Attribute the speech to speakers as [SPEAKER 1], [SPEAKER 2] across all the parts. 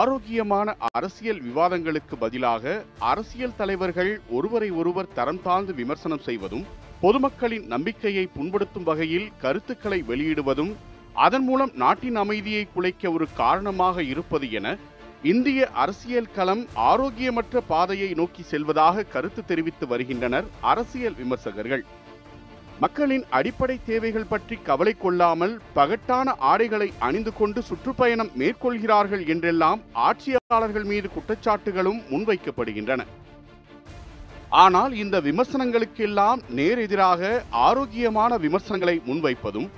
[SPEAKER 1] ஆரோக்கியமான அரசியல் விவாதங்களுக்கு பதிலாக அரசியல் தலைவர்கள் ஒருவரை ஒருவர் தரம் தாழ்ந்து விமர்சனம் செய்வதும் பொதுமக்களின் நம்பிக்கையை புண்படுத்தும் வகையில் கருத்துக்களை வெளியிடுவதும் அதன் மூலம் நாட்டின் அமைதியை குலைக்க ஒரு காரணமாக இருப்பது என இந்திய அரசியல் களம் ஆரோக்கியமற்ற பாதையை நோக்கி செல்வதாக கருத்து தெரிவித்து வருகின்றனர் அரசியல் விமர்சகர்கள் மக்களின் அடிப்படை தேவைகள் பற்றி கவலை கொள்ளாமல் பகட்டான ஆடைகளை அணிந்து கொண்டு சுற்றுப்பயணம் மேற்கொள்கிறார்கள் என்றெல்லாம் ஆட்சியாளர்கள் மீது குற்றச்சாட்டுகளும் முன்வைக்கப்படுகின்றன ஆனால் இந்த விமர்சனங்களுக்கெல்லாம் நேரெதிராக ஆரோக்கியமான விமர்சனங்களை முன்வைப்பதும்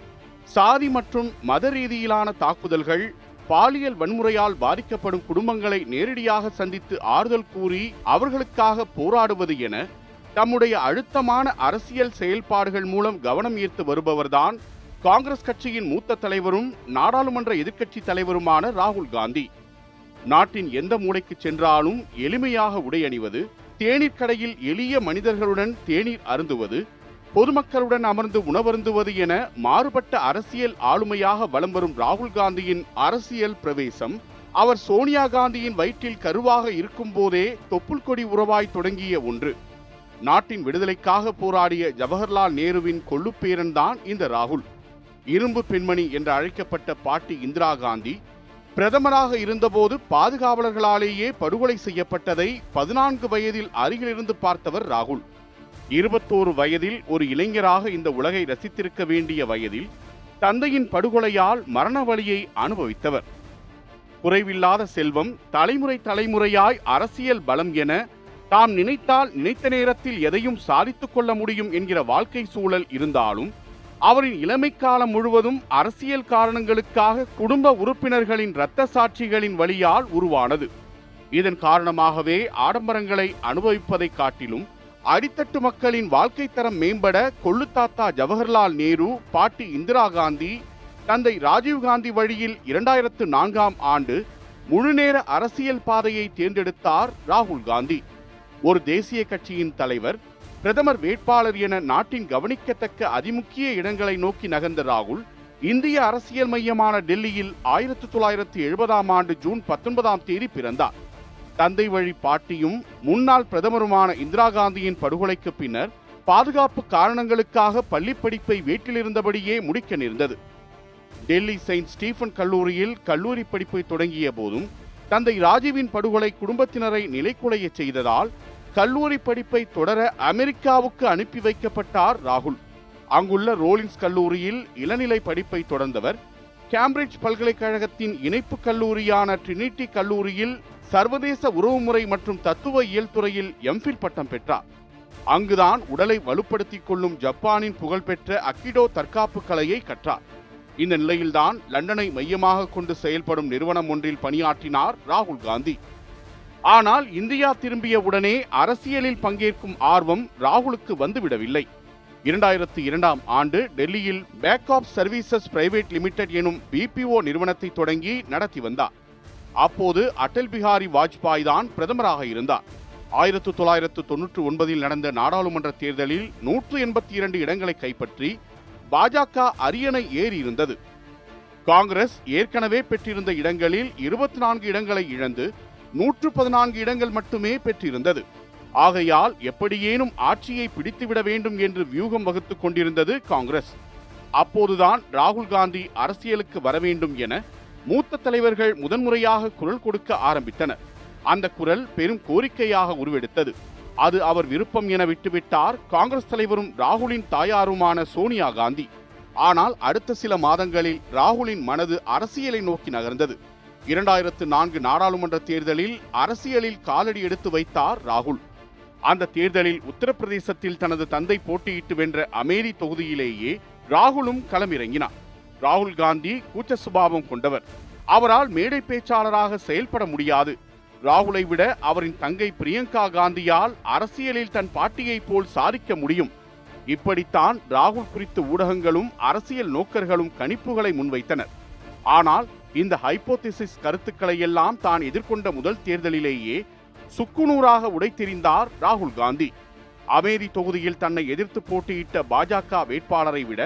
[SPEAKER 1] சாதி மற்றும் மத ரீதியிலான தாக்குதல்கள் பாலியல் வன்முறையால் பாதிக்கப்படும் குடும்பங்களை நேரடியாக சந்தித்து ஆறுதல் கூறி அவர்களுக்காக போராடுவது என தம்முடைய அழுத்தமான அரசியல் செயல்பாடுகள் மூலம் கவனம் ஈர்த்து வருபவர்தான் காங்கிரஸ் கட்சியின் மூத்த தலைவரும் நாடாளுமன்ற எதிர்க்கட்சி தலைவருமான ராகுல் காந்தி நாட்டின் எந்த மூளைக்கு சென்றாலும் எளிமையாக அணிவது தேநீர் கடையில் எளிய மனிதர்களுடன் தேநீர் அருந்துவது பொதுமக்களுடன் அமர்ந்து உணவருந்துவது என மாறுபட்ட அரசியல் ஆளுமையாக வலம் வரும் ராகுல் காந்தியின் அரசியல் பிரவேசம் அவர் சோனியா காந்தியின் வயிற்றில் கருவாக இருக்கும் போதே தொப்புள் கொடி உறவாய் தொடங்கிய ஒன்று நாட்டின் விடுதலைக்காக போராடிய ஜவஹர்லால் நேருவின் கொள்ளுப்பேரன் தான் இந்த ராகுல் இரும்பு பெண்மணி என்று அழைக்கப்பட்ட பாட்டி இந்திரா காந்தி பிரதமராக இருந்தபோது பாதுகாவலர்களாலேயே படுகொலை செய்யப்பட்டதை பதினான்கு வயதில் அருகிலிருந்து பார்த்தவர் ராகுல் இருபத்தோரு வயதில் ஒரு இளைஞராக இந்த உலகை ரசித்திருக்க வேண்டிய வயதில் தந்தையின் படுகொலையால் மரண வழியை அனுபவித்தவர் குறைவில்லாத செல்வம் தலைமுறை தலைமுறையாய் அரசியல் பலம் என தாம் நினைத்தால் நினைத்த நேரத்தில் எதையும் சாதித்துக் கொள்ள முடியும் என்கிற வாழ்க்கை சூழல் இருந்தாலும் அவரின் இளமை காலம் முழுவதும் அரசியல் காரணங்களுக்காக குடும்ப உறுப்பினர்களின் இரத்த சாட்சிகளின் வழியால் உருவானது இதன் காரணமாகவே ஆடம்பரங்களை அனுபவிப்பதை காட்டிலும் அடித்தட்டு மக்களின் வாழ்க்கை தரம் மேம்பட கொள்ளுத்தாத்தா ஜவஹர்லால் நேரு பாட்டி இந்திரா காந்தி தந்தை ராஜீவ்காந்தி வழியில் இரண்டாயிரத்து நான்காம் ஆண்டு முழுநேர அரசியல் பாதையை தேர்ந்தெடுத்தார் ராகுல் காந்தி ஒரு தேசிய கட்சியின் தலைவர் பிரதமர் வேட்பாளர் என நாட்டின் கவனிக்கத்தக்க அதிமுக்கிய இடங்களை நோக்கி நகர்ந்த ராகுல் இந்திய அரசியல் மையமான டெல்லியில் ஆயிரத்தி தொள்ளாயிரத்தி எழுபதாம் ஆண்டு ஜூன் பத்தொன்பதாம் தேதி பிறந்தார் தந்தை வழி பாட்டியும் முன்னாள் பிரதமருமான இந்திரா காந்தியின் படுகொலைக்கு பின்னர் பாதுகாப்பு காரணங்களுக்காக பள்ளிப்படிப்பை வீட்டிலிருந்தபடியே முடிக்க நேர்ந்தது டெல்லி செயின்ட் ஸ்டீஃபன் கல்லூரியில் கல்லூரி படிப்பை தொடங்கிய போதும் தந்தை ராஜீவின் படுகொலை குடும்பத்தினரை நிலைக்குலைய செய்ததால் கல்லூரி படிப்பை தொடர அமெரிக்காவுக்கு அனுப்பி வைக்கப்பட்டார் ராகுல் அங்குள்ள ரோலிங்ஸ் கல்லூரியில் இளநிலை படிப்பை தொடர்ந்தவர் கேம்பிரிட்ஜ் பல்கலைக்கழகத்தின் இணைப்பு கல்லூரியான ட்ரினிட்டி கல்லூரியில் சர்வதேச உறவுமுறை மற்றும் தத்துவ இயல் துறையில் எம்ஃபில் பட்டம் பெற்றார் அங்குதான் உடலை வலுப்படுத்திக் கொள்ளும் ஜப்பானின் புகழ்பெற்ற அக்கிடோ தற்காப்பு கலையை கற்றார் இந்த நிலையில்தான் லண்டனை மையமாக கொண்டு செயல்படும் நிறுவனம் ஒன்றில் பணியாற்றினார் ராகுல் காந்தி ஆனால் இந்தியா திரும்பிய உடனே அரசியலில் பங்கேற்கும் ஆர்வம் ராகுலுக்கு வந்துவிடவில்லை இரண்டாயிரத்து இரண்டாம் ஆண்டு டெல்லியில் back app services private limited எனும் பிபிஓ நிறுவனத்தை தொடங்கி நடத்தி வந்தார் அப்போது அடல் பிஹாரி வாஜ்பாய் தான் பிரதமராக இருந்தார் ஆயிரத்து தொள்ளாயிரத்து தொன்னூற்று ஒன்பதில் நடந்த நாடாளுமன்ற தேர்தலில் நூற்று எண்பத்தி இரண்டு இடங்களை கைப்பற்றி பாஜக அரியணை ஏறி இருந்தது காங்கிரஸ் ஏற்கனவே பெற்றிருந்த இடங்களில் இருபத்தி நான்கு இடங்களை இழந்து நூற்று பதினான்கு இடங்கள் மட்டுமே பெற்றிருந்தது ஆகையால் எப்படியேனும் ஆட்சியை பிடித்துவிட வேண்டும் என்று வியூகம் வகுத்துக் கொண்டிருந்தது காங்கிரஸ் அப்போதுதான் ராகுல் காந்தி அரசியலுக்கு வர வேண்டும் என மூத்த தலைவர்கள் முதன்முறையாக குரல் கொடுக்க ஆரம்பித்தனர் அந்த குரல் பெரும் கோரிக்கையாக உருவெடுத்தது அது அவர் விருப்பம் என விட்டுவிட்டார் காங்கிரஸ் தலைவரும் ராகுலின் தாயாருமான சோனியா காந்தி ஆனால் அடுத்த சில மாதங்களில் ராகுலின் மனது அரசியலை நோக்கி நகர்ந்தது இரண்டாயிரத்து நான்கு நாடாளுமன்ற தேர்தலில் அரசியலில் காலடி எடுத்து வைத்தார் ராகுல் அந்த தேர்தலில் உத்தரப்பிரதேசத்தில் தனது தந்தை போட்டியிட்டு வென்ற அமேரி தொகுதியிலேயே ராகுலும் களமிறங்கினார் ராகுல் காந்தி கூச்ச சுபாவம் கொண்டவர் அவரால் மேடை பேச்சாளராக செயல்பட முடியாது ராகுலை விட அவரின் தங்கை பிரியங்கா காந்தியால் அரசியலில் தன் பாட்டியைப் போல் சாதிக்க முடியும் இப்படித்தான் ராகுல் குறித்து ஊடகங்களும் அரசியல் நோக்கர்களும் கணிப்புகளை முன்வைத்தனர் ஆனால் இந்த ஹைப்போதிசிஸ் கருத்துக்களை எல்லாம் தான் எதிர்கொண்ட முதல் தேர்தலிலேயே சுக்குநூறாக உடைத்தெறிந்தார் ராகுல் காந்தி அமேதி தொகுதியில் தன்னை எதிர்த்து போட்டியிட்ட பாஜக வேட்பாளரை விட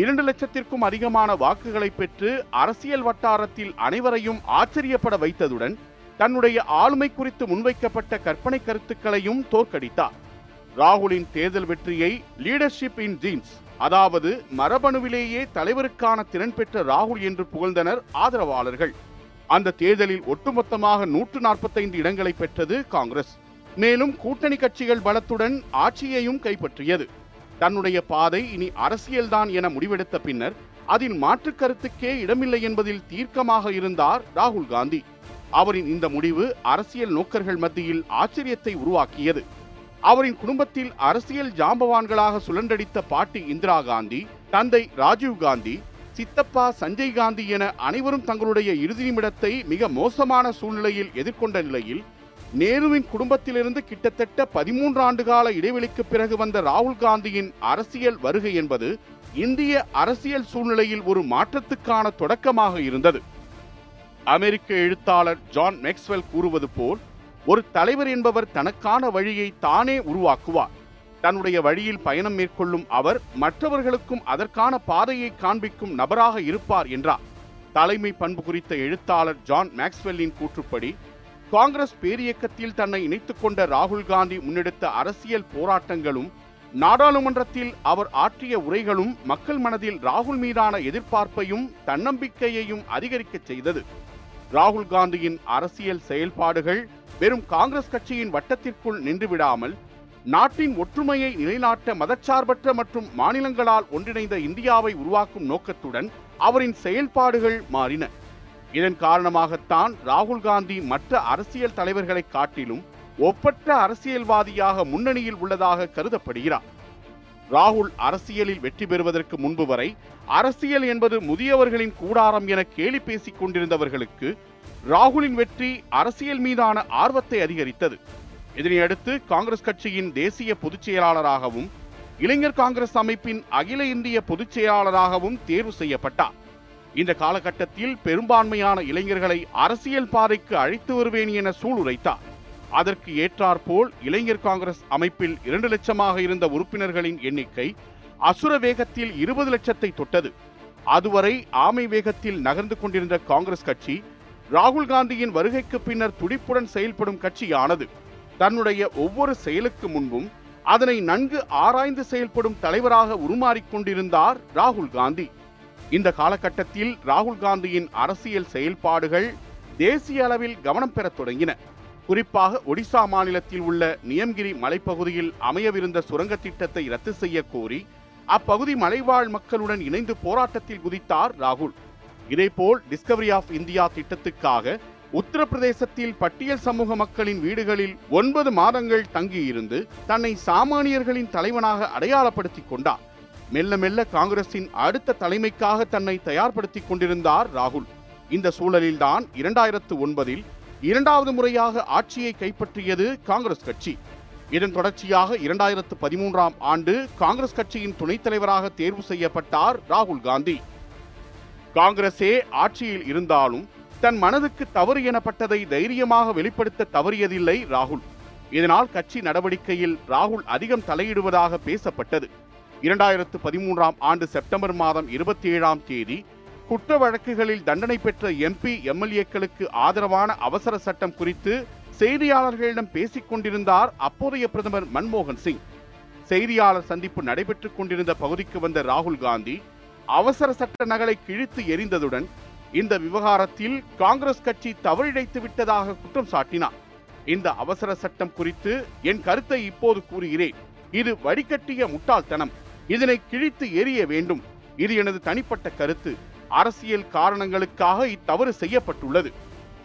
[SPEAKER 1] இரண்டு லட்சத்திற்கும் அதிகமான வாக்குகளை பெற்று அரசியல் வட்டாரத்தில் அனைவரையும் ஆச்சரியப்பட வைத்ததுடன் தன்னுடைய ஆளுமை குறித்து முன்வைக்கப்பட்ட கற்பனை கருத்துக்களையும் தோற்கடித்தார் ராகுலின் தேர்தல் வெற்றியை லீடர்ஷிப் இன் ஜீன்ஸ் அதாவது மரபணுவிலேயே தலைவருக்கான திறன் பெற்ற ராகுல் என்று புகழ்ந்தனர் ஆதரவாளர்கள் அந்த தேர்தலில் ஒட்டுமொத்தமாக நூற்று நாற்பத்தைந்து இடங்களை பெற்றது காங்கிரஸ் மேலும் கூட்டணி கட்சிகள் பலத்துடன் ஆட்சியையும் கைப்பற்றியது தன்னுடைய பாதை இனி அரசியல்தான் என முடிவெடுத்த பின்னர் அதில் மாற்று கருத்துக்கே இடமில்லை என்பதில் தீர்க்கமாக இருந்தார் ராகுல் காந்தி அவரின் இந்த முடிவு அரசியல் நோக்கர்கள் மத்தியில் ஆச்சரியத்தை உருவாக்கியது அவரின் குடும்பத்தில் அரசியல் ஜாம்பவான்களாக சுழன்றடித்த பாட்டி இந்திரா காந்தி தந்தை ராஜீவ் காந்தி சித்தப்பா சஞ்சய் காந்தி என அனைவரும் தங்களுடைய இறுதி நிமிடத்தை மிக மோசமான சூழ்நிலையில் எதிர்கொண்ட நிலையில் நேருவின் குடும்பத்திலிருந்து கிட்டத்தட்ட பதிமூன்று ஆண்டு கால இடைவெளிக்கு பிறகு வந்த ராகுல் காந்தியின் அரசியல் வருகை என்பது இந்திய அரசியல் சூழ்நிலையில் ஒரு மாற்றத்துக்கான தொடக்கமாக இருந்தது அமெரிக்க எழுத்தாளர் ஜான் மேக்ஸ்வெல் கூறுவது போல் ஒரு தலைவர் என்பவர் தனக்கான வழியை தானே உருவாக்குவார் தன்னுடைய வழியில் பயணம் மேற்கொள்ளும் அவர் மற்றவர்களுக்கும் அதற்கான பாதையை காண்பிக்கும் நபராக இருப்பார் என்றார் தலைமை பண்பு குறித்த எழுத்தாளர் ஜான் மேக்ஸ்வெல்லின் கூற்றுப்படி காங்கிரஸ் பேரியக்கத்தில் தன்னை இணைத்துக் கொண்ட ராகுல் காந்தி முன்னெடுத்த அரசியல் போராட்டங்களும் நாடாளுமன்றத்தில் அவர் ஆற்றிய உரைகளும் மக்கள் மனதில் ராகுல் மீதான எதிர்பார்ப்பையும் தன்னம்பிக்கையையும் அதிகரிக்கச் செய்தது ராகுல் காந்தியின் அரசியல் செயல்பாடுகள் வெறும் காங்கிரஸ் கட்சியின் வட்டத்திற்குள் நின்றுவிடாமல் நாட்டின் ஒற்றுமையை நிலைநாட்ட மதச்சார்பற்ற மற்றும் மாநிலங்களால் ஒன்றிணைந்த இந்தியாவை உருவாக்கும் நோக்கத்துடன் அவரின் செயல்பாடுகள் மாறின இதன் காரணமாகத்தான் ராகுல் காந்தி மற்ற அரசியல் தலைவர்களை காட்டிலும் ஒப்பற்ற அரசியல்வாதியாக முன்னணியில் உள்ளதாக கருதப்படுகிறார் ராகுல் அரசியலில் வெற்றி பெறுவதற்கு முன்பு வரை அரசியல் என்பது முதியவர்களின் கூடாரம் என கேலி பேசிக் கொண்டிருந்தவர்களுக்கு ராகுலின் வெற்றி அரசியல் மீதான ஆர்வத்தை அதிகரித்தது இதனையடுத்து காங்கிரஸ் கட்சியின் தேசிய பொதுச் செயலாளராகவும் இளைஞர் காங்கிரஸ் அமைப்பின் அகில இந்திய பொதுச் செயலாளராகவும் தேர்வு செய்யப்பட்டார் இந்த காலகட்டத்தில் பெரும்பான்மையான இளைஞர்களை அரசியல் பாதைக்கு அழைத்து வருவேன் என சூளுரைத்தார் அதற்கு ஏற்றாற்போல் இளைஞர் காங்கிரஸ் அமைப்பில் இரண்டு லட்சமாக இருந்த உறுப்பினர்களின் எண்ணிக்கை அசுர வேகத்தில் இருபது லட்சத்தை தொட்டது அதுவரை ஆமை வேகத்தில் நகர்ந்து கொண்டிருந்த காங்கிரஸ் கட்சி ராகுல் காந்தியின் வருகைக்கு பின்னர் துடிப்புடன் செயல்படும் கட்சியானது தன்னுடைய ஒவ்வொரு செயலுக்கு முன்பும் அதனை நன்கு ஆராய்ந்து செயல்படும் தலைவராக உருமாறிக்கொண்டிருந்தார் ராகுல் காந்தி இந்த காலகட்டத்தில் ராகுல் காந்தியின் அரசியல் செயல்பாடுகள் தேசிய அளவில் கவனம் பெறத் தொடங்கின குறிப்பாக ஒடிசா மாநிலத்தில் உள்ள நியம்கிரி மலைப்பகுதியில் அமையவிருந்த சுரங்க திட்டத்தை ரத்து செய்ய கோரி அப்பகுதி மலைவாழ் மக்களுடன் இணைந்து போராட்டத்தில் குதித்தார் ராகுல் இதேபோல் டிஸ்கவரி ஆஃப் இந்தியா திட்டத்துக்காக உத்தரப்பிரதேசத்தில் பட்டியல் சமூக மக்களின் வீடுகளில் ஒன்பது மாதங்கள் தங்கியிருந்து தன்னை சாமானியர்களின் தலைவனாக அடையாளப்படுத்திக் கொண்டார் மெல்ல மெல்ல காங்கிரசின் அடுத்த தலைமைக்காக தன்னை தயார்படுத்திக் கொண்டிருந்தார் ராகுல் இந்த சூழலில்தான் இரண்டாயிரத்து ஒன்பதில் இரண்டாவது முறையாக ஆட்சியை கைப்பற்றியது காங்கிரஸ் கட்சி இதன் தொடர்ச்சியாக இரண்டாயிரத்து பதிமூன்றாம் ஆண்டு காங்கிரஸ் கட்சியின் துணைத் தலைவராக தேர்வு செய்யப்பட்டார் ராகுல் காந்தி காங்கிரசே ஆட்சியில் இருந்தாலும் தன் மனதுக்கு தவறு எனப்பட்டதை தைரியமாக வெளிப்படுத்த தவறியதில்லை ராகுல் இதனால் கட்சி நடவடிக்கையில் ராகுல் அதிகம் தலையிடுவதாக பேசப்பட்டது இரண்டாயிரத்து பதிமூன்றாம் ஆண்டு செப்டம்பர் மாதம் இருபத்தி ஏழாம் தேதி குற்ற வழக்குகளில் தண்டனை பெற்ற எம்பி எம்எல்ஏக்களுக்கு ஆதரவான அவசர சட்டம் குறித்து செய்தியாளர்களிடம் பேசிக் கொண்டிருந்தார் அப்போதைய பிரதமர் மன்மோகன் சிங் செய்தியாளர் சந்திப்பு நடைபெற்றுக் கொண்டிருந்த பகுதிக்கு வந்த ராகுல் காந்தி அவசர சட்ட நகலை கிழித்து எரிந்ததுடன் இந்த விவகாரத்தில் காங்கிரஸ் கட்சி தவறிழைத்து விட்டதாக குற்றம் சாட்டினார் இந்த அவசர சட்டம் குறித்து என் கருத்தை இப்போது கூறுகிறேன் இது வடிகட்டிய முட்டாள்தனம் இதனை கிழித்து எரிய வேண்டும் இது எனது தனிப்பட்ட கருத்து அரசியல் காரணங்களுக்காக இத்தவறு செய்யப்பட்டுள்ளது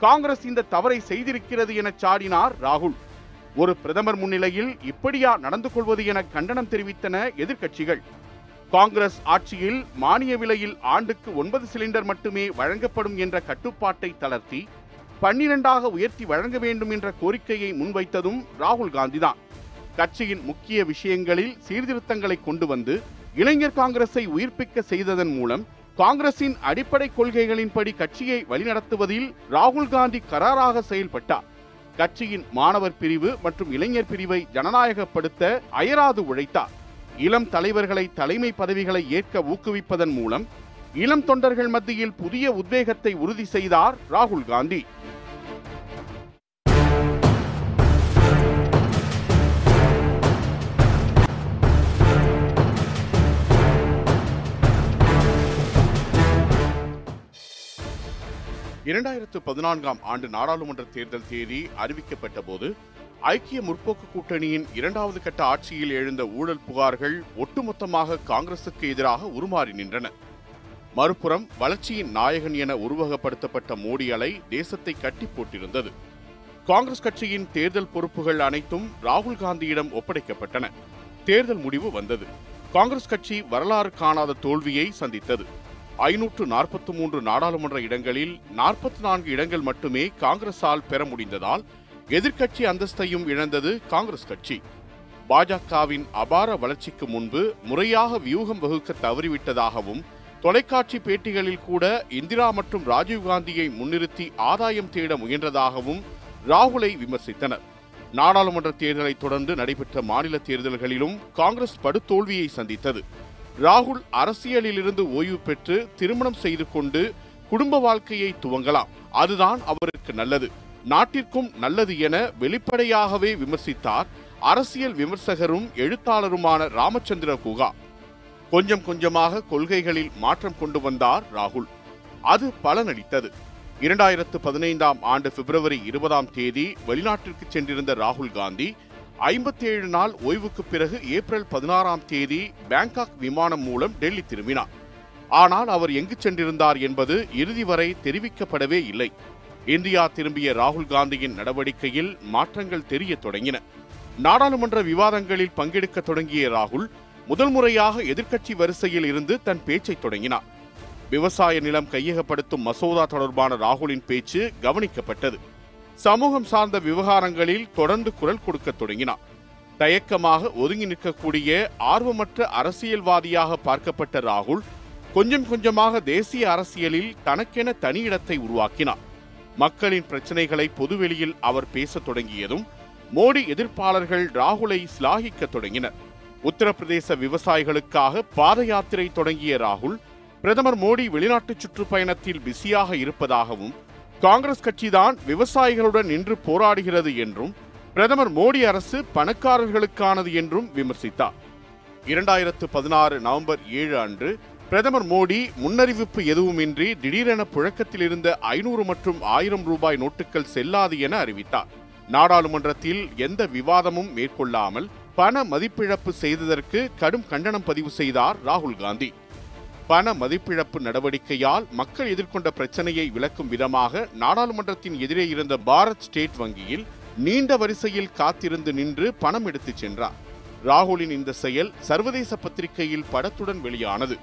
[SPEAKER 1] காங்கிரஸ் இந்த தவறை செய்திருக்கிறது என சாடினார் ராகுல் ஒரு பிரதமர் முன்னிலையில் இப்படியா நடந்து கொள்வது என கண்டனம் தெரிவித்தன எதிர்க்கட்சிகள் காங்கிரஸ் ஆட்சியில் மானிய விலையில் ஆண்டுக்கு ஒன்பது சிலிண்டர் மட்டுமே வழங்கப்படும் என்ற கட்டுப்பாட்டை தளர்த்தி பன்னிரண்டாக உயர்த்தி வழங்க வேண்டும் என்ற கோரிக்கையை முன்வைத்ததும் ராகுல் காந்திதான் கட்சியின் முக்கிய விஷயங்களில் சீர்திருத்தங்களை கொண்டு வந்து இளைஞர் காங்கிரஸை உயிர்ப்பிக்க செய்ததன் மூலம் காங்கிரசின் அடிப்படை கொள்கைகளின்படி கட்சியை வழிநடத்துவதில் ராகுல் காந்தி கராராக செயல்பட்டார் கட்சியின் மாணவர் பிரிவு மற்றும் இளைஞர் பிரிவை ஜனநாயகப்படுத்த அயராது உழைத்தார் இளம் தலைவர்களை தலைமை பதவிகளை ஏற்க ஊக்குவிப்பதன் மூலம் இளம் தொண்டர்கள் மத்தியில் புதிய உத்வேகத்தை உறுதி செய்தார் ராகுல் காந்தி இரண்டாயிரத்து பதினான்காம் ஆண்டு நாடாளுமன்ற தேர்தல் தேதி அறிவிக்கப்பட்ட போது ஐக்கிய முற்போக்கு கூட்டணியின் இரண்டாவது கட்ட ஆட்சியில் எழுந்த ஊழல் புகார்கள் ஒட்டுமொத்தமாக காங்கிரசுக்கு எதிராக உருமாறி நின்றன மறுபுறம் வளர்ச்சியின் நாயகன் என உருவகப்படுத்தப்பட்ட மோடி அலை தேசத்தை கட்டி போட்டிருந்தது காங்கிரஸ் கட்சியின் தேர்தல் பொறுப்புகள் அனைத்தும் ராகுல் காந்தியிடம் ஒப்படைக்கப்பட்டன தேர்தல் முடிவு வந்தது காங்கிரஸ் கட்சி வரலாறு காணாத தோல்வியை சந்தித்தது ஐநூற்று நாற்பத்தி மூன்று நாடாளுமன்ற இடங்களில் நாற்பத்தி நான்கு இடங்கள் மட்டுமே காங்கிரஸால் பெற முடிந்ததால் எதிர்க்கட்சி அந்தஸ்தையும் இழந்தது காங்கிரஸ் கட்சி பாஜகவின் அபார வளர்ச்சிக்கு முன்பு முறையாக வியூகம் வகுக்க தவறிவிட்டதாகவும் தொலைக்காட்சி பேட்டிகளில் கூட இந்திரா மற்றும் ராஜீவ்காந்தியை முன்னிறுத்தி ஆதாயம் தேட முயன்றதாகவும் ராகுலை விமர்சித்தனர் நாடாளுமன்ற தேர்தலை தொடர்ந்து நடைபெற்ற மாநில தேர்தல்களிலும் காங்கிரஸ் படுதோல்வியை சந்தித்தது ராகுல் அரசியலிலிருந்து ஓய்வு பெற்று திருமணம் செய்து கொண்டு குடும்ப வாழ்க்கையை துவங்கலாம் அதுதான் அவருக்கு நல்லது நாட்டிற்கும் நல்லது என வெளிப்படையாகவே விமர்சித்தார் அரசியல் விமர்சகரும் எழுத்தாளருமான ராமச்சந்திர குகா கொஞ்சம் கொஞ்சமாக கொள்கைகளில் மாற்றம் கொண்டு வந்தார் ராகுல் அது பலனளித்தது இரண்டாயிரத்து பதினைந்தாம் ஆண்டு பிப்ரவரி இருபதாம் தேதி வெளிநாட்டிற்கு சென்றிருந்த ராகுல் காந்தி ஐம்பத்தி ஏழு நாள் ஓய்வுக்கு பிறகு ஏப்ரல் பதினாறாம் தேதி பேங்காக் விமானம் மூலம் டெல்லி திரும்பினார் ஆனால் அவர் எங்கு சென்றிருந்தார் என்பது இறுதி வரை தெரிவிக்கப்படவே இல்லை இந்தியா திரும்பிய ராகுல் காந்தியின் நடவடிக்கையில் மாற்றங்கள் தெரிய தொடங்கின நாடாளுமன்ற விவாதங்களில் பங்கெடுக்க தொடங்கிய ராகுல் முதல் முறையாக எதிர்க்கட்சி வரிசையில் இருந்து தன் பேச்சை தொடங்கினார் விவசாய நிலம் கையகப்படுத்தும் மசோதா தொடர்பான ராகுலின் பேச்சு கவனிக்கப்பட்டது சமூகம் சார்ந்த விவகாரங்களில் தொடர்ந்து குரல் கொடுக்க தொடங்கினார் தயக்கமாக ஒதுங்கி நிற்கக்கூடிய ஆர்வமற்ற அரசியல்வாதியாக பார்க்கப்பட்ட ராகுல் கொஞ்சம் கொஞ்சமாக தேசிய அரசியலில் தனக்கென தனியிடத்தை உருவாக்கினார் மக்களின் பிரச்சனைகளை பொதுவெளியில் அவர் பேசத் தொடங்கியதும் மோடி எதிர்ப்பாளர்கள் ராகுலை சிலாகிக்க தொடங்கினர் உத்தரப்பிரதேச விவசாயிகளுக்காக பாத யாத்திரை தொடங்கிய ராகுல் பிரதமர் மோடி வெளிநாட்டு சுற்றுப்பயணத்தில் பிஸியாக இருப்பதாகவும் காங்கிரஸ் கட்சிதான் விவசாயிகளுடன் நின்று போராடுகிறது என்றும் பிரதமர் மோடி அரசு பணக்காரர்களுக்கானது என்றும் விமர்சித்தார் இரண்டாயிரத்து பதினாறு நவம்பர் ஏழு அன்று பிரதமர் மோடி முன்னறிவிப்பு எதுவுமின்றி திடீரென புழக்கத்தில் இருந்த ஐநூறு மற்றும் ஆயிரம் ரூபாய் நோட்டுகள் செல்லாது என அறிவித்தார் நாடாளுமன்றத்தில் எந்த விவாதமும் மேற்கொள்ளாமல் பண மதிப்பிழப்பு செய்ததற்கு கடும் கண்டனம் பதிவு செய்தார் ராகுல் காந்தி பண மதிப்பிழப்பு நடவடிக்கையால் மக்கள் எதிர்கொண்ட பிரச்சனையை விளக்கும் விதமாக நாடாளுமன்றத்தின் எதிரே இருந்த பாரத் ஸ்டேட் வங்கியில் நீண்ட வரிசையில் காத்திருந்து நின்று பணம் எடுத்துச் சென்றார் ராகுலின் இந்த செயல் சர்வதேச பத்திரிகையில் படத்துடன் வெளியானது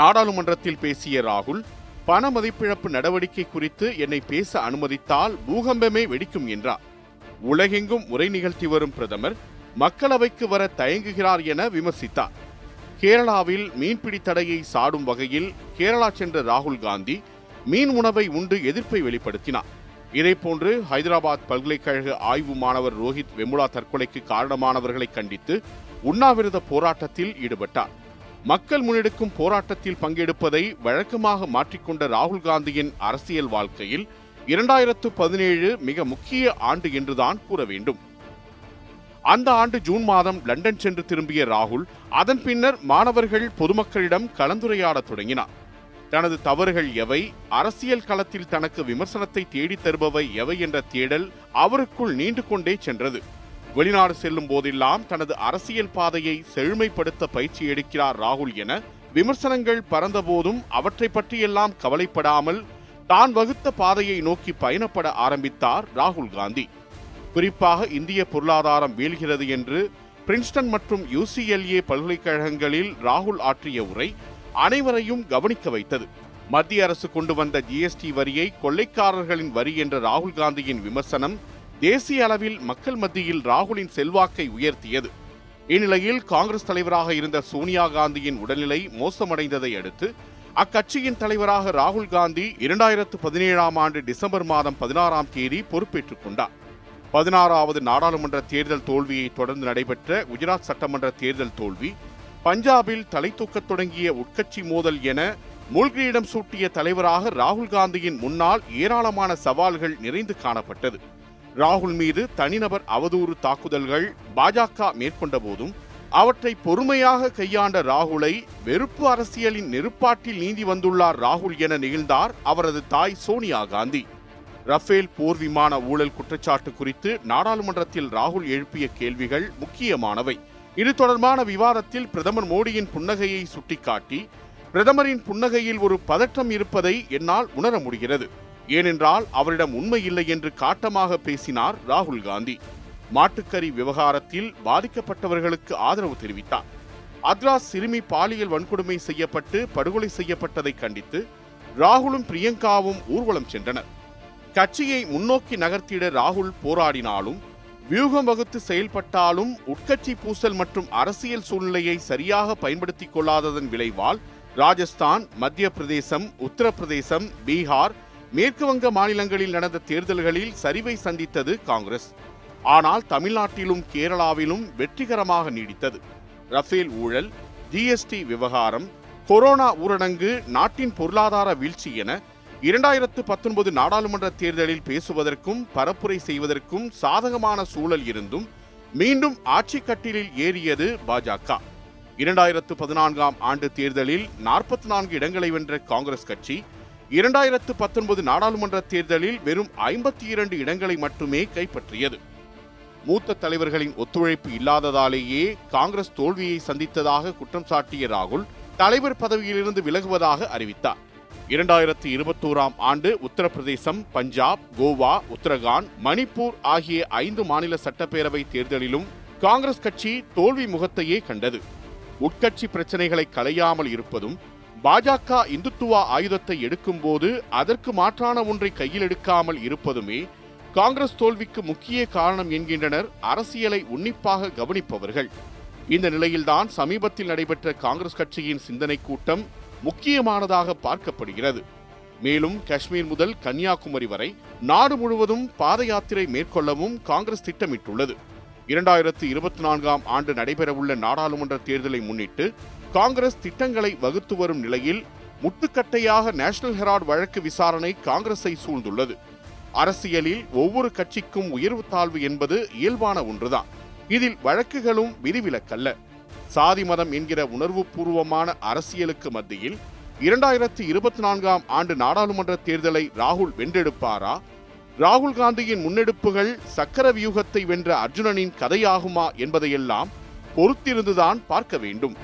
[SPEAKER 1] நாடாளுமன்றத்தில் பேசிய ராகுல் பண மதிப்பிழப்பு நடவடிக்கை குறித்து என்னை பேச அனுமதித்தால் பூகம்பமே வெடிக்கும் என்றார் உலகெங்கும் உரை நிகழ்த்தி வரும் பிரதமர் மக்களவைக்கு வர தயங்குகிறார் என விமர்சித்தார் கேரளாவில் மீன்பிடி தடையை சாடும் வகையில் கேரளா சென்ற ராகுல் காந்தி மீன் உணவை உண்டு எதிர்ப்பை வெளிப்படுத்தினார் இதேபோன்று ஹைதராபாத் பல்கலைக்கழக ஆய்வு மாணவர் ரோஹித் வெமுலா தற்கொலைக்கு காரணமானவர்களை கண்டித்து உண்ணாவிரத போராட்டத்தில் ஈடுபட்டார் மக்கள் முன்னெடுக்கும் போராட்டத்தில் பங்கெடுப்பதை வழக்கமாக மாற்றிக்கொண்ட ராகுல் காந்தியின் அரசியல் வாழ்க்கையில் இரண்டாயிரத்து பதினேழு மிக முக்கிய ஆண்டு என்றுதான் கூற வேண்டும் அந்த ஆண்டு ஜூன் மாதம் லண்டன் சென்று திரும்பிய ராகுல் அதன் பின்னர் மாணவர்கள் பொதுமக்களிடம் கலந்துரையாடத் தொடங்கினார் தனது தவறுகள் எவை அரசியல் களத்தில் தனக்கு விமர்சனத்தை தேடித் தருபவை எவை என்ற தேடல் அவருக்குள் நீண்டு கொண்டே சென்றது வெளிநாடு செல்லும் போதெல்லாம் தனது அரசியல் பாதையை செழுமைப்படுத்த பயிற்சி எடுக்கிறார் ராகுல் என விமர்சனங்கள் பறந்தபோதும் அவற்றை பற்றியெல்லாம் கவலைப்படாமல் தான் வகுத்த பாதையை நோக்கி பயணப்பட ஆரம்பித்தார் ராகுல் காந்தி குறிப்பாக இந்திய பொருளாதாரம் வீழ்கிறது என்று பிரின்ஸ்டன் மற்றும் யூசிஎல்ஏ பல்கலைக்கழகங்களில் ராகுல் ஆற்றிய உரை அனைவரையும் கவனிக்க வைத்தது மத்திய அரசு கொண்டு வந்த ஜிஎஸ்டி வரியை கொள்ளைக்காரர்களின் வரி என்ற ராகுல் காந்தியின் விமர்சனம் தேசிய அளவில் மக்கள் மத்தியில் ராகுலின் செல்வாக்கை உயர்த்தியது இந்நிலையில் காங்கிரஸ் தலைவராக இருந்த சோனியா காந்தியின் உடல்நிலை மோசமடைந்ததை அடுத்து அக்கட்சியின் தலைவராக ராகுல் காந்தி இரண்டாயிரத்து பதினேழாம் ஆண்டு டிசம்பர் மாதம் பதினாறாம் தேதி பொறுப்பேற்றுக் கொண்டார் பதினாறாவது நாடாளுமன்ற தேர்தல் தோல்வியை தொடர்ந்து நடைபெற்ற குஜராத் சட்டமன்ற தேர்தல் தோல்வி பஞ்சாபில் தலை தூக்கத் தொடங்கிய உட்கட்சி மோதல் என மூழ்கியிடம் சூட்டிய தலைவராக ராகுல் காந்தியின் முன்னால் ஏராளமான சவால்கள் நிறைந்து காணப்பட்டது ராகுல் மீது தனிநபர் அவதூறு தாக்குதல்கள் பாஜக மேற்கொண்ட போதும் அவற்றை பொறுமையாக கையாண்ட ராகுலை வெறுப்பு அரசியலின் நெருப்பாட்டில் நீந்தி வந்துள்ளார் ராகுல் என நிகழ்ந்தார் அவரது தாய் சோனியா காந்தி ரஃபேல் போர் விமான ஊழல் குற்றச்சாட்டு குறித்து நாடாளுமன்றத்தில் ராகுல் எழுப்பிய கேள்விகள் முக்கியமானவை இது தொடர்பான விவாதத்தில் பிரதமர் மோடியின் புன்னகையை சுட்டிக்காட்டி பிரதமரின் புன்னகையில் ஒரு பதற்றம் இருப்பதை என்னால் உணர முடிகிறது ஏனென்றால் அவரிடம் உண்மை இல்லை என்று காட்டமாக பேசினார் ராகுல் காந்தி மாட்டுக்கறி விவகாரத்தில் பாதிக்கப்பட்டவர்களுக்கு ஆதரவு தெரிவித்தார் அத்ராஸ் சிறுமி பாலியல் வன்கொடுமை செய்யப்பட்டு படுகொலை செய்யப்பட்டதை கண்டித்து ராகுலும் பிரியங்காவும் ஊர்வலம் சென்றனர் கட்சியை முன்னோக்கி நகர்த்திட ராகுல் போராடினாலும் வியூகம் வகுத்து செயல்பட்டாலும் உட்கட்சி பூசல் மற்றும் அரசியல் சூழ்நிலையை சரியாக பயன்படுத்திக் கொள்ளாததன் விளைவால் ராஜஸ்தான் மத்திய பிரதேசம் உத்தரப்பிரதேசம் பீகார் மேற்குவங்க மாநிலங்களில் நடந்த தேர்தல்களில் சரிவை சந்தித்தது காங்கிரஸ் ஆனால் தமிழ்நாட்டிலும் கேரளாவிலும் வெற்றிகரமாக நீடித்தது ரஃபேல் ஊழல் ஜிஎஸ்டி விவகாரம் கொரோனா ஊரடங்கு நாட்டின் பொருளாதார வீழ்ச்சி என இரண்டாயிரத்து பத்தொன்பது நாடாளுமன்ற தேர்தலில் பேசுவதற்கும் பரப்புரை செய்வதற்கும் சாதகமான சூழல் இருந்தும் மீண்டும் ஆட்சி கட்டிலில் ஏறியது பாஜக இரண்டாயிரத்து பதினான்காம் ஆண்டு தேர்தலில் நாற்பத்தி நான்கு இடங்களை வென்ற காங்கிரஸ் கட்சி இரண்டாயிரத்து பத்தொன்பது நாடாளுமன்ற தேர்தலில் வெறும் ஐம்பத்தி இரண்டு இடங்களை மட்டுமே கைப்பற்றியது மூத்த தலைவர்களின் ஒத்துழைப்பு இல்லாததாலேயே காங்கிரஸ் தோல்வியை சந்தித்ததாக குற்றம் சாட்டிய ராகுல் தலைவர் பதவியிலிருந்து விலகுவதாக அறிவித்தார் இரண்டாயிரத்தி இருபத்தோராம் ஆண்டு உத்தரப்பிரதேசம் பஞ்சாப் கோவா உத்தரகாண்ட் மணிப்பூர் ஆகிய ஐந்து மாநில சட்டப்பேரவை தேர்தலிலும் காங்கிரஸ் கட்சி தோல்வி முகத்தையே கண்டது உட்கட்சி பிரச்சனைகளை களையாமல் இருப்பதும் பாஜக இந்துத்துவா ஆயுதத்தை எடுக்கும்போது அதற்கு மாற்றான ஒன்றை கையில் எடுக்காமல் இருப்பதுமே காங்கிரஸ் தோல்விக்கு முக்கிய காரணம் என்கின்றனர் அரசியலை உன்னிப்பாக கவனிப்பவர்கள் இந்த நிலையில்தான் சமீபத்தில் நடைபெற்ற காங்கிரஸ் கட்சியின் சிந்தனை கூட்டம் முக்கியமானதாக பார்க்கப்படுகிறது மேலும் காஷ்மீர் முதல் கன்னியாகுமரி வரை நாடு முழுவதும் பாத யாத்திரை மேற்கொள்ளவும் காங்கிரஸ் திட்டமிட்டுள்ளது இரண்டாயிரத்து இருபத்தி நான்காம் ஆண்டு நடைபெறவுள்ள நாடாளுமன்ற தேர்தலை முன்னிட்டு காங்கிரஸ் திட்டங்களை வகுத்து வரும் நிலையில் முட்டுக்கட்டையாக நேஷனல் ஹெராட் வழக்கு விசாரணை காங்கிரஸை சூழ்ந்துள்ளது அரசியலில் ஒவ்வொரு கட்சிக்கும் உயர்வு தாழ்வு என்பது இயல்பான ஒன்றுதான் இதில் வழக்குகளும் விதிவிலக்கல்ல சாதி மதம் என்கிற உணர்வு பூர்வமான அரசியலுக்கு மத்தியில் இரண்டாயிரத்தி இருபத்தி நான்காம் ஆண்டு நாடாளுமன்ற தேர்தலை ராகுல் வென்றெடுப்பாரா ராகுல் காந்தியின் முன்னெடுப்புகள் சக்கர வியூகத்தை வென்ற அர்ஜுனனின் கதையாகுமா என்பதையெல்லாம் பொறுத்திருந்துதான் பார்க்க வேண்டும்